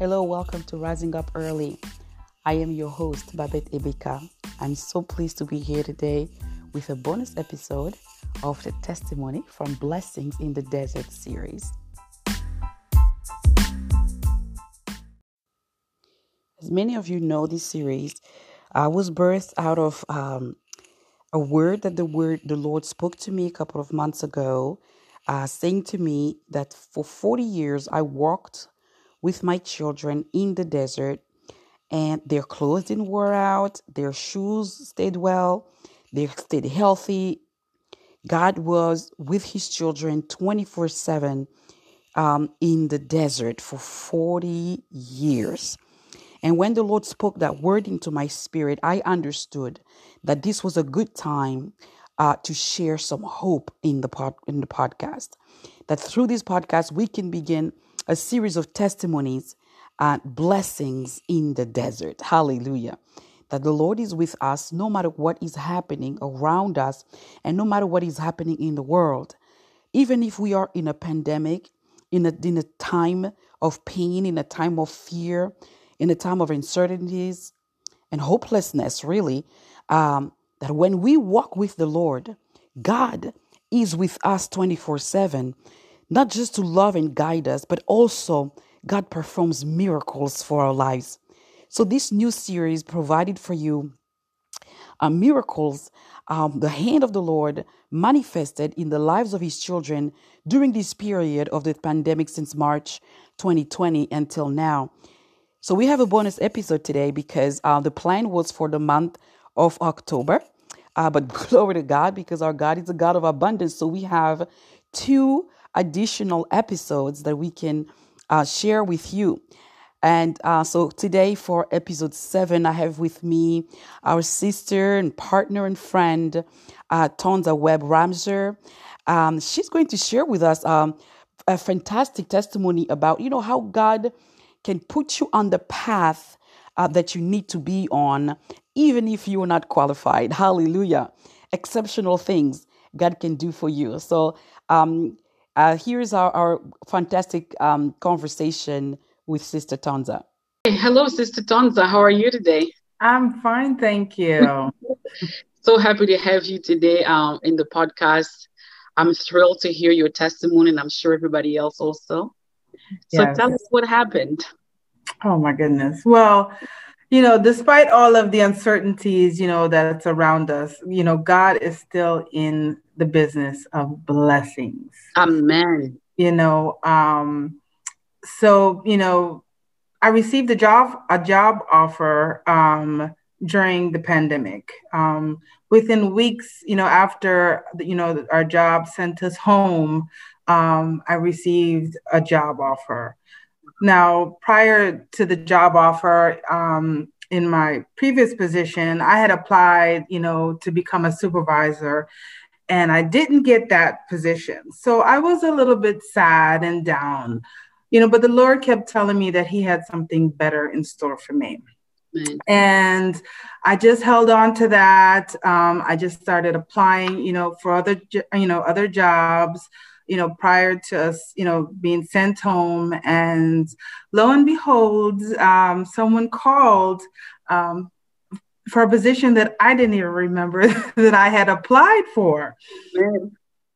Hello, welcome to Rising Up Early. I am your host, Babette Ebeka. I'm so pleased to be here today with a bonus episode of the Testimony from Blessings in the Desert series. As many of you know, this series I was birthed out of um, a word that the word the Lord spoke to me a couple of months ago, uh, saying to me that for 40 years I walked with my children in the desert and their clothes didn't wear out, their shoes stayed well, they stayed healthy. God was with his children 24 7 um, in the desert for 40 years. And when the Lord spoke that word into my spirit, I understood that this was a good time uh, to share some hope in the pod, in the podcast. That through this podcast we can begin a series of testimonies and blessings in the desert. Hallelujah. That the Lord is with us no matter what is happening around us and no matter what is happening in the world. Even if we are in a pandemic, in a, in a time of pain, in a time of fear, in a time of uncertainties and hopelessness, really, um, that when we walk with the Lord, God is with us 24 7, not just to love and guide us, but also God performs miracles for our lives. So, this new series provided for you uh, miracles, um, the hand of the Lord manifested in the lives of His children during this period of the pandemic since March 2020 until now. So we have a bonus episode today because uh, the plan was for the month of October. Uh, but glory to God because our God is a God of abundance. So we have two additional episodes that we can uh, share with you. And uh, so today for episode seven, I have with me our sister and partner and friend, uh, Tonza Webb Ramseur. Um, she's going to share with us um, a fantastic testimony about, you know, how God can put you on the path uh, that you need to be on, even if you are not qualified. Hallelujah. Exceptional things God can do for you. So, um, uh, here's our, our fantastic um, conversation with Sister Tonza. Hey, hello, Sister Tonza. How are you today? I'm fine, thank you. so happy to have you today um, in the podcast. I'm thrilled to hear your testimony, and I'm sure everybody else also. So yes. tell us what happened. Oh my goodness. Well, you know, despite all of the uncertainties, you know, that's around us, you know, God is still in the business of blessings. Amen. You know, um, so, you know, I received a job a job offer um during the pandemic. Um, within weeks, you know, after you know our job sent us home, um, I received a job offer. Now, prior to the job offer, um, in my previous position, I had applied, you know, to become a supervisor, and I didn't get that position. So I was a little bit sad and down, you know. But the Lord kept telling me that He had something better in store for me. Mm-hmm. And I just held on to that. Um, I just started applying, you know, for other, you know, other jobs you know, prior to us, you know, being sent home. And lo and behold, um, someone called um, for a position that I didn't even remember that I had applied for.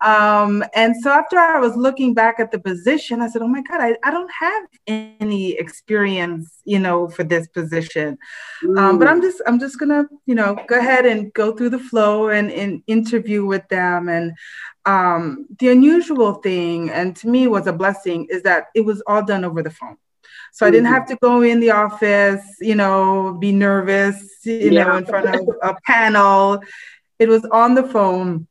Um, and so after I was looking back at the position, I said, "Oh my God, I, I don't have any experience, you know, for this position." Um, but I'm just I'm just gonna, you know, go ahead and go through the flow and, and interview with them. And um, the unusual thing, and to me was a blessing, is that it was all done over the phone. So I didn't have mm-hmm. to go in the office, you know, be nervous, you yeah. know, in front of a panel. It was on the phone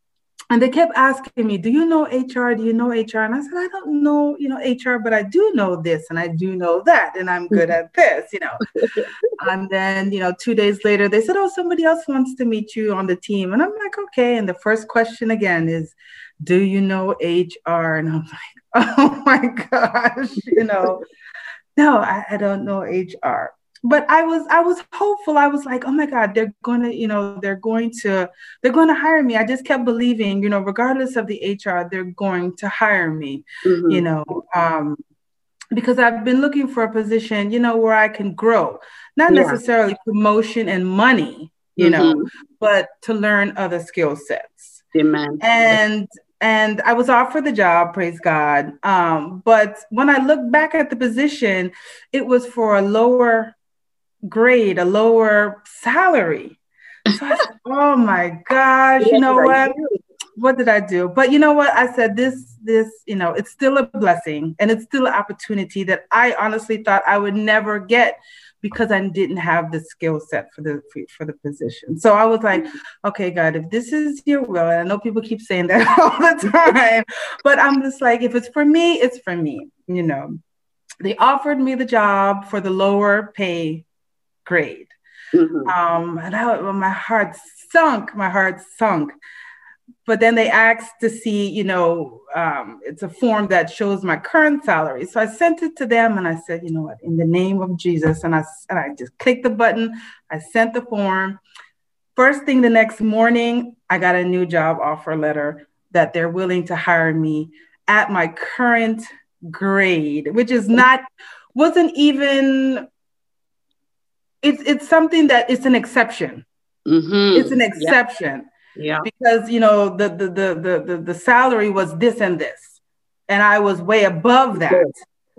and they kept asking me, "Do you know HR? Do you know HR?" And I said, "I don't know, you know HR, but I do know this and I do know that, and I'm good at this, you know." and then, you know, two days later, they said, "Oh, somebody else wants to meet you on the team," and I'm like, "Okay." And the first question again is, "Do you know HR?" And I'm like, "Oh my gosh, you know." No, I, I don't know HR but I was I was hopeful. I was like, oh my God, they're gonna, you know, they're going to they're going to hire me. I just kept believing, you know, regardless of the HR, they're going to hire me. Mm-hmm. You know, um, because I've been looking for a position, you know, where I can grow, not yeah. necessarily promotion and money, you mm-hmm. know, but to learn other skill sets. Amen. And and I was offered the job, praise God. Um, but when I look back at the position, it was for a lower grade, a lower salary. So I said, oh my gosh, you know what? What did I do? But you know what? I said this, this, you know, it's still a blessing and it's still an opportunity that I honestly thought I would never get because I didn't have the skill set for the for, the position. So I was like, okay, God, if this is your will, and I know people keep saying that all the time, but I'm just like, if it's for me, it's for me. You know, they offered me the job for the lower pay grade. Mm-hmm. Um, and I, my heart sunk. My heart sunk but then they asked to see, you know, um, it's a form that shows my current salary. So I sent it to them and I said, you know what, in the name of Jesus. And I, and I just clicked the button. I sent the form. First thing the next morning, I got a new job offer letter that they're willing to hire me at my current grade, which is not, wasn't even, it's, it's something that it's an exception. Mm-hmm. It's an exception yeah. Because you know the the the the the, salary was this and this and i was way above that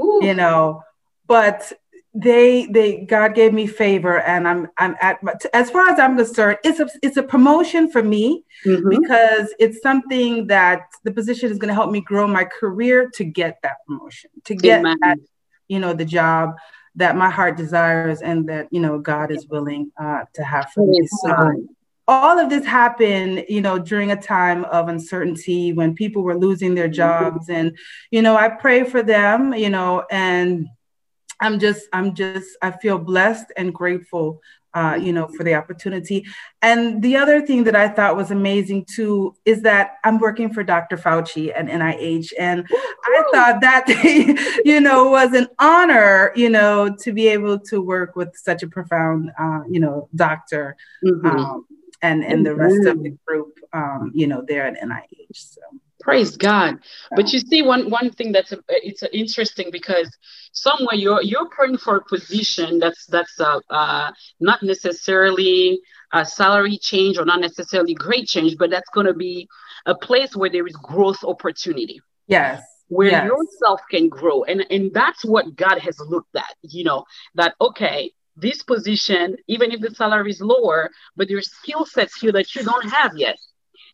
Ooh. you know. But they they god gave me favor and i'm i'm at as far as i'm concerned it's a it's a promotion for me mm-hmm. because it's something that the position is going to help me grow my career to get that promotion to get that you know the job that my heart desires and that you know god is willing uh, to have for me. So all of this happened, you know, during a time of uncertainty when people were losing their jobs. And, you know, I pray for them, you know, and I'm just, I'm just, I feel blessed and grateful, uh, you know, for the opportunity. And the other thing that I thought was amazing too is that I'm working for Dr. Fauci and NIH. And I thought that, you know, was an honor, you know, to be able to work with such a profound, uh, you know, doctor. Mm-hmm. Um, and and the rest of the group, um, you know, there at NIH. So praise God. But you see, one one thing that's a, it's a interesting because somewhere you're you're praying for a position that's that's a, uh, not necessarily a salary change or not necessarily great change, but that's going to be a place where there is growth opportunity. Yes where yes. yourself can grow and and that's what god has looked at you know that okay this position, even if the salary is lower, but there's skill sets here that you don't have yet.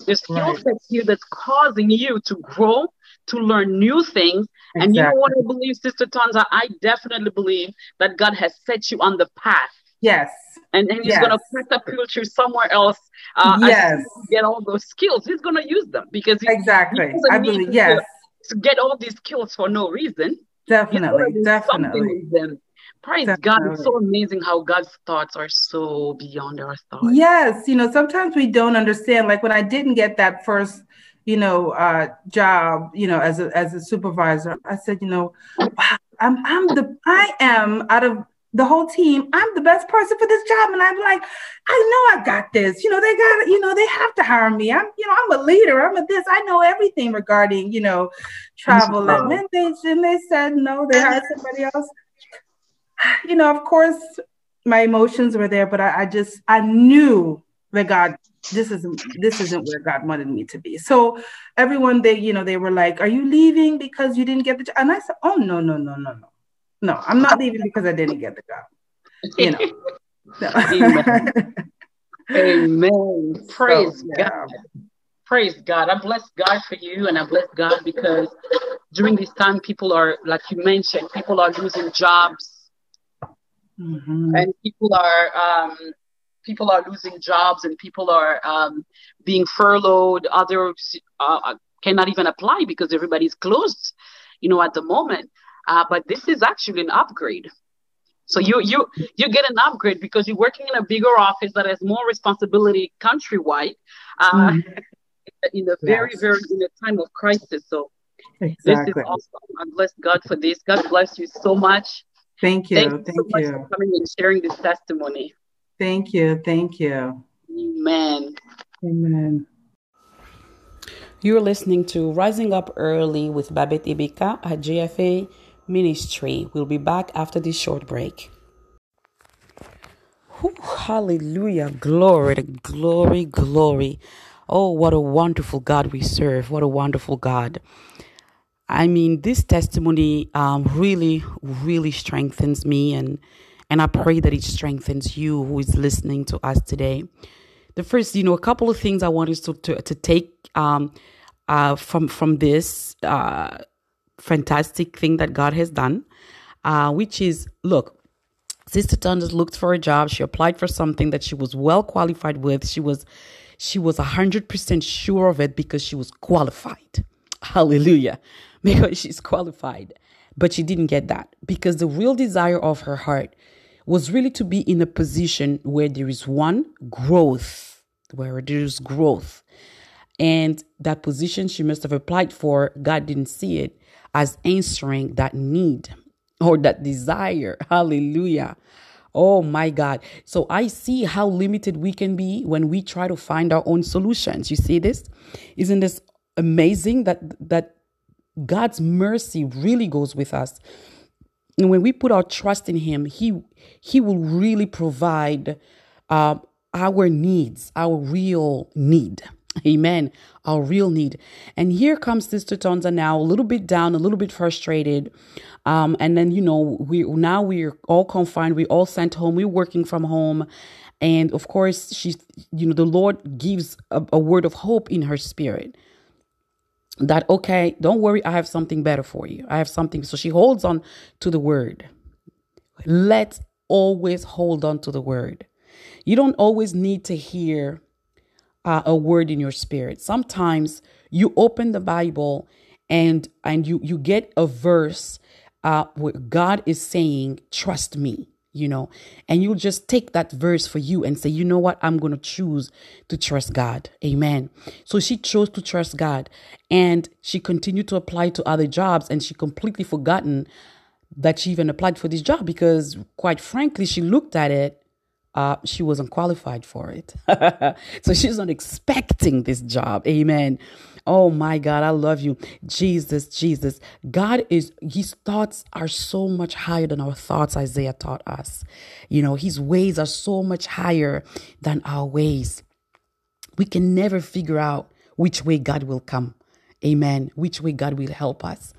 There's skill right. sets here that's causing you to grow, to learn new things. Exactly. And you know what I believe, Sister Tonza? I definitely believe that God has set you on the path. Yes. And, and he's yes. going to catapult you somewhere else. Uh, yes. Get all those skills. He's going to use them because he, exactly. He I believe yes. To, to, get all these skills for no reason. Definitely. Definitely. Praise Definitely. God. It's so amazing how God's thoughts are so beyond our thoughts. Yes. You know, sometimes we don't understand. Like when I didn't get that first, you know, uh, job, you know, as a as a supervisor, I said, you know, I'm I'm the I am out of the whole team, I'm the best person for this job. And I'm like, I know I got this. You know, they got, you know, they have to hire me. I'm, you know, I'm a leader. I'm a this. I know everything regarding, you know, travel. And then they, and they said, no, they hired somebody else you know, of course, my emotions were there, but I, I just I knew that God, this isn't this isn't where God wanted me to be. So everyone, they you know, they were like, "Are you leaving because you didn't get the job?" And I said, "Oh no, no, no, no, no, no, I'm not leaving because I didn't get the job." You know. Amen. Amen. Praise so, yeah. God. Praise God. I bless God for you and I bless God because during this time, people are, like you mentioned, people are losing jobs mm-hmm. and people are um, people are losing jobs and people are um, being furloughed. Others uh, cannot even apply because everybody's closed, you know, at the moment. Uh, but this is actually an upgrade. So you you you get an upgrade because you're working in a bigger office that has more responsibility countrywide, uh, mm-hmm. in a very yes. very in a time of crisis. So exactly. this is awesome. I bless God for this. God bless you so much. Thank you. Thank, Thank you so you. for coming and sharing this testimony. Thank you. Thank you. Amen. Amen. You're listening to Rising Up Early with Babette Ibeka at JFA ministry. We'll be back after this short break. Ooh, hallelujah. Glory to glory, glory. Oh, what a wonderful God we serve. What a wonderful God. I mean, this testimony um, really, really strengthens me, and and I pray that it strengthens you who is listening to us today. The first, you know, a couple of things I want us to to, to take um, uh, from from this uh, fantastic thing that God has done, uh, which is look. Sister Tonza looked for a job. She applied for something that she was well qualified with. She was she was 100% sure of it because she was qualified. Hallelujah. Because she's qualified. But she didn't get that because the real desire of her heart was really to be in a position where there is one growth, where there is growth. And that position she must have applied for, God didn't see it as answering that need or that desire. Hallelujah. Oh my God. So I see how limited we can be when we try to find our own solutions. You see this? Isn't this amazing that that God's mercy really goes with us? And when we put our trust in Him, He He will really provide uh, our needs, our real need. Amen. Our real need. And here comes Sister Tonza now, a little bit down, a little bit frustrated. Um, and then, you know, we now we're all confined, we all sent home, we're working from home. And of course, she's, you know, the Lord gives a, a word of hope in her spirit that, okay, don't worry, I have something better for you. I have something. So she holds on to the word. Let's always hold on to the word. You don't always need to hear uh, a word in your spirit. Sometimes you open the Bible and and you you get a verse uh, where God is saying, "Trust me." You know, and you'll just take that verse for you and say, you know what, I'm going to choose to trust God. Amen. So she chose to trust God and she continued to apply to other jobs and she completely forgotten that she even applied for this job because quite frankly, she looked at it uh, she wasn't qualified for it. so she's not expecting this job. Amen. Oh my God, I love you. Jesus, Jesus. God is, his thoughts are so much higher than our thoughts, Isaiah taught us. You know, his ways are so much higher than our ways. We can never figure out which way God will come. Amen. Which way God will help us.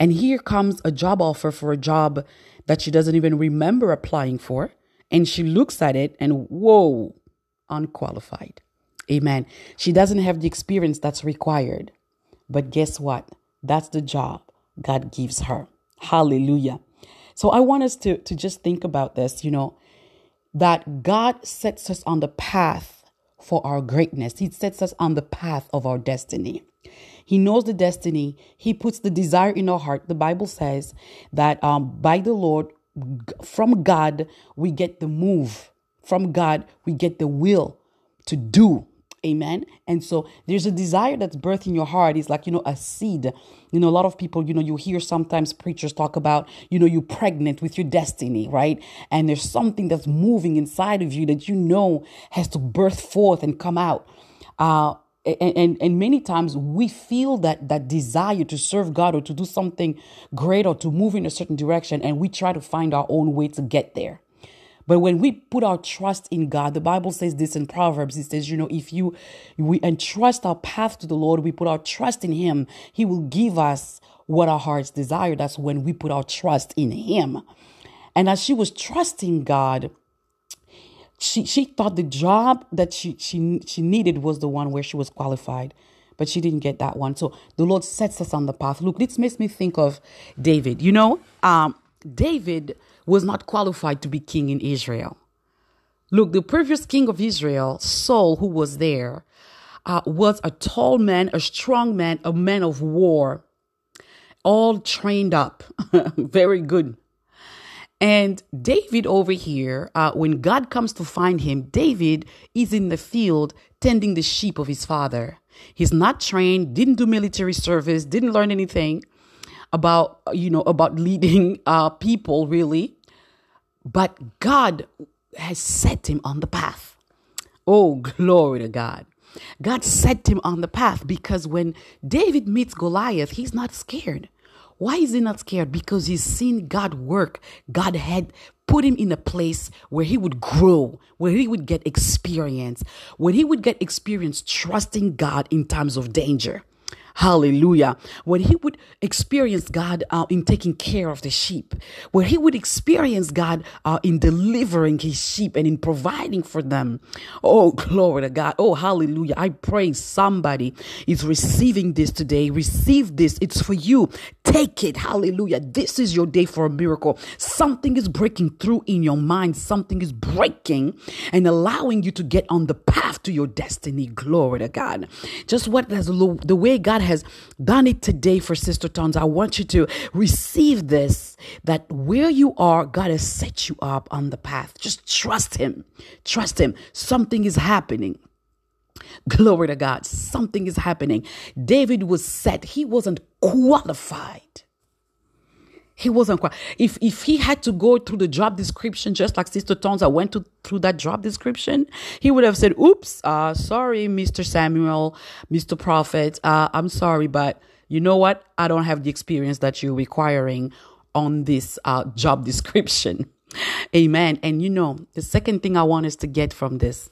And here comes a job offer for a job that she doesn't even remember applying for and she looks at it and whoa, unqualified. Amen. She doesn't have the experience that's required. But guess what? That's the job God gives her. Hallelujah. So I want us to, to just think about this, you know, that God sets us on the path for our greatness. He sets us on the path of our destiny. He knows the destiny. He puts the desire in our heart. The Bible says that um, by the Lord from God, we get the move. From God, we get the will to do. Amen. And so there's a desire that's birthed in your heart. It's like, you know, a seed. You know, a lot of people, you know, you hear sometimes preachers talk about, you know, you're pregnant with your destiny, right? And there's something that's moving inside of you that you know has to birth forth and come out. Uh, and, and, and many times we feel that that desire to serve God or to do something great or to move in a certain direction and we try to find our own way to get there. But when we put our trust in God, the Bible says this in Proverbs. It says, you know, if you we entrust our path to the Lord, we put our trust in Him, He will give us what our hearts desire. That's when we put our trust in Him. And as she was trusting God, she she thought the job that she she she needed was the one where she was qualified but she didn't get that one. So the lord sets us on the path. Look this makes me think of david. You know um david was not qualified to be king in israel. Look the previous king of israel saul who was there uh, was a tall man a strong man a man of war all trained up very good and David over here, uh, when God comes to find him, David is in the field tending the sheep of his father. He's not trained, didn't do military service, didn't learn anything about, you know, about leading uh, people really. But God has set him on the path. Oh, glory to God. God set him on the path because when David meets Goliath, he's not scared. Why is he not scared? Because he's seen God work. God had put him in a place where he would grow, where he would get experience, where he would get experience trusting God in times of danger. Hallelujah. When he would experience God uh, in taking care of the sheep, where he would experience God uh, in delivering his sheep and in providing for them. Oh, glory to God. Oh, hallelujah. I pray somebody is receiving this today. Receive this. It's for you. Take it. Hallelujah. This is your day for a miracle. Something is breaking through in your mind. Something is breaking and allowing you to get on the path to your destiny. Glory to God. Just what the, the way God has done it today for Sister Tons. I want you to receive this that where you are, God has set you up on the path. Just trust Him. Trust Him. Something is happening. Glory to God. Something is happening. David was set, he wasn't qualified. He wasn't quite. If if he had to go through the job description, just like Sister Tonza went to, through that job description, he would have said, "Oops, uh, sorry, Mr. Samuel, Mr. Prophet, uh, I'm sorry, but you know what? I don't have the experience that you're requiring on this uh, job description." Amen. And you know, the second thing I want us to get from this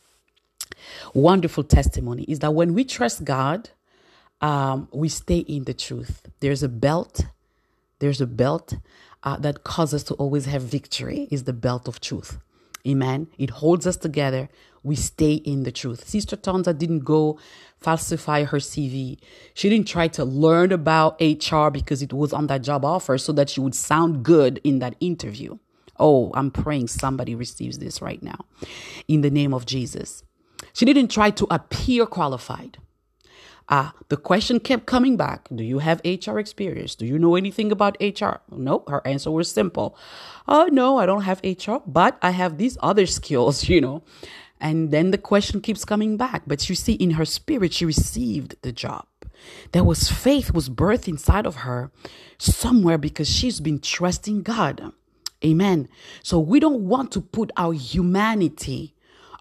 wonderful testimony is that when we trust God, um, we stay in the truth. There's a belt there's a belt uh, that causes us to always have victory, is the belt of truth. Amen. It holds us together. We stay in the truth. Sister Tonza didn't go falsify her CV. She didn't try to learn about HR because it was on that job offer so that she would sound good in that interview. Oh, I'm praying somebody receives this right now in the name of Jesus. She didn't try to appear qualified. Ah, the question kept coming back. Do you have HR experience? Do you know anything about HR? No, her answer was simple. Oh, no, I don't have HR, but I have these other skills, you know. And then the question keeps coming back. But you see, in her spirit, she received the job. There was faith was birthed inside of her somewhere because she's been trusting God. Amen. So we don't want to put our humanity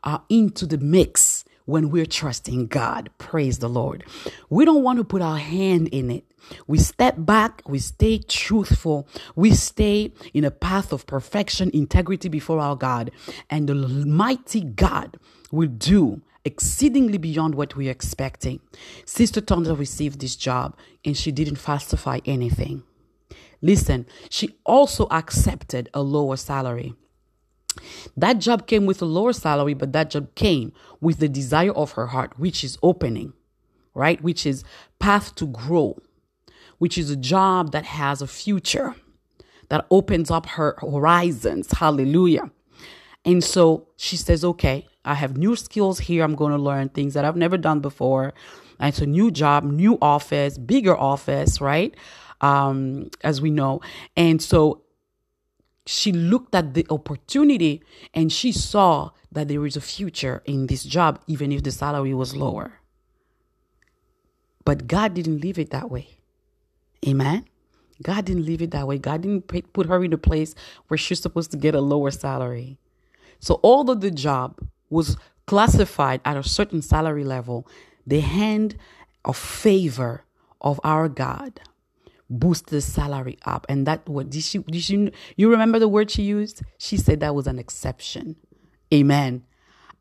uh, into the mix when we're trusting God. Praise the Lord. We don't want to put our hand in it. We step back, we stay truthful, we stay in a path of perfection, integrity before our God, and the mighty God will do exceedingly beyond what we're expecting. Sister Tonza received this job and she didn't falsify anything. Listen, she also accepted a lower salary. That job came with a lower salary, but that job came with the desire of her heart, which is opening, right? Which is path to grow, which is a job that has a future, that opens up her horizons. Hallelujah. And so she says, okay, I have new skills here. I'm going to learn things that I've never done before. And it's a new job, new office, bigger office, right? Um, as we know. And so she looked at the opportunity and she saw that there is a future in this job, even if the salary was lower. But God didn't leave it that way. Amen. God didn't leave it that way. God didn't put her in a place where she's supposed to get a lower salary. So, although the job was classified at a certain salary level, the hand of favor of our God boost the salary up. And that what did she did she you remember the word she used? She said that was an exception. Amen.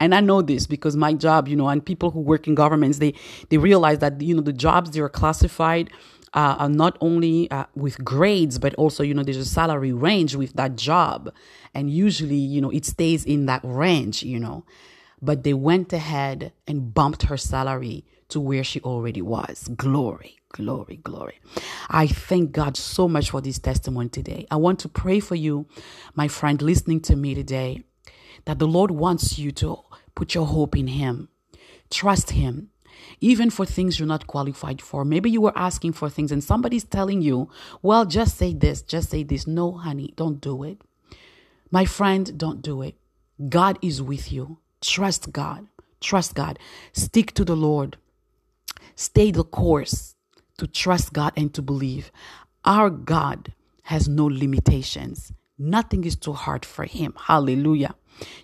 And I know this because my job, you know, and people who work in governments, they they realize that you know the jobs they are classified uh, are not only uh, with grades, but also you know there's a salary range with that job, and usually you know it stays in that range, you know. But they went ahead and bumped her salary to where she already was. Glory. Glory, glory. I thank God so much for this testimony today. I want to pray for you, my friend, listening to me today, that the Lord wants you to put your hope in Him. Trust Him, even for things you're not qualified for. Maybe you were asking for things and somebody's telling you, well, just say this, just say this. No, honey, don't do it. My friend, don't do it. God is with you. Trust God. Trust God. Stick to the Lord. Stay the course to trust God and to believe. Our God has no limitations. Nothing is too hard for him. Hallelujah.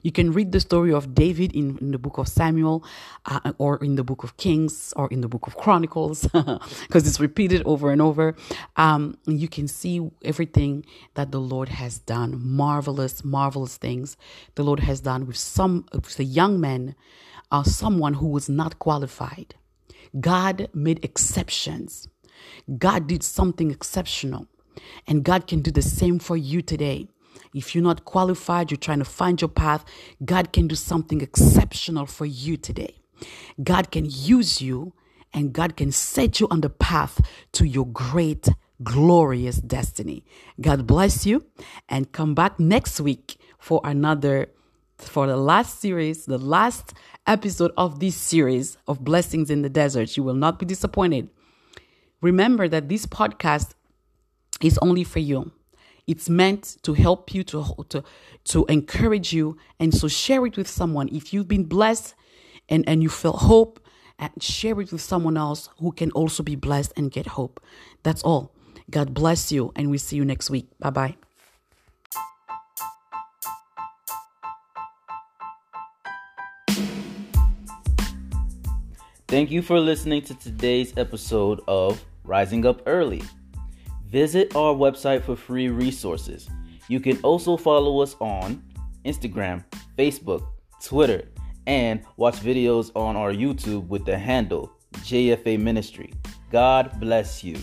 You can read the story of David in, in the book of Samuel uh, or in the book of Kings or in the book of Chronicles because it's repeated over and over. Um, you can see everything that the Lord has done. Marvelous, marvelous things the Lord has done with some with a young man, uh, someone who was not qualified. God made exceptions. God did something exceptional. And God can do the same for you today. If you're not qualified, you're trying to find your path, God can do something exceptional for you today. God can use you and God can set you on the path to your great, glorious destiny. God bless you and come back next week for another, for the last series, the last episode of this series of Blessings in the Desert. You will not be disappointed. Remember that this podcast is only for you. It's meant to help you, to, to, to encourage you. And so share it with someone. If you've been blessed and, and you feel hope, and share it with someone else who can also be blessed and get hope. That's all. God bless you, and we see you next week. Bye bye. Thank you for listening to today's episode of Rising Up Early. Visit our website for free resources. You can also follow us on Instagram, Facebook, Twitter, and watch videos on our YouTube with the handle JFA Ministry. God bless you.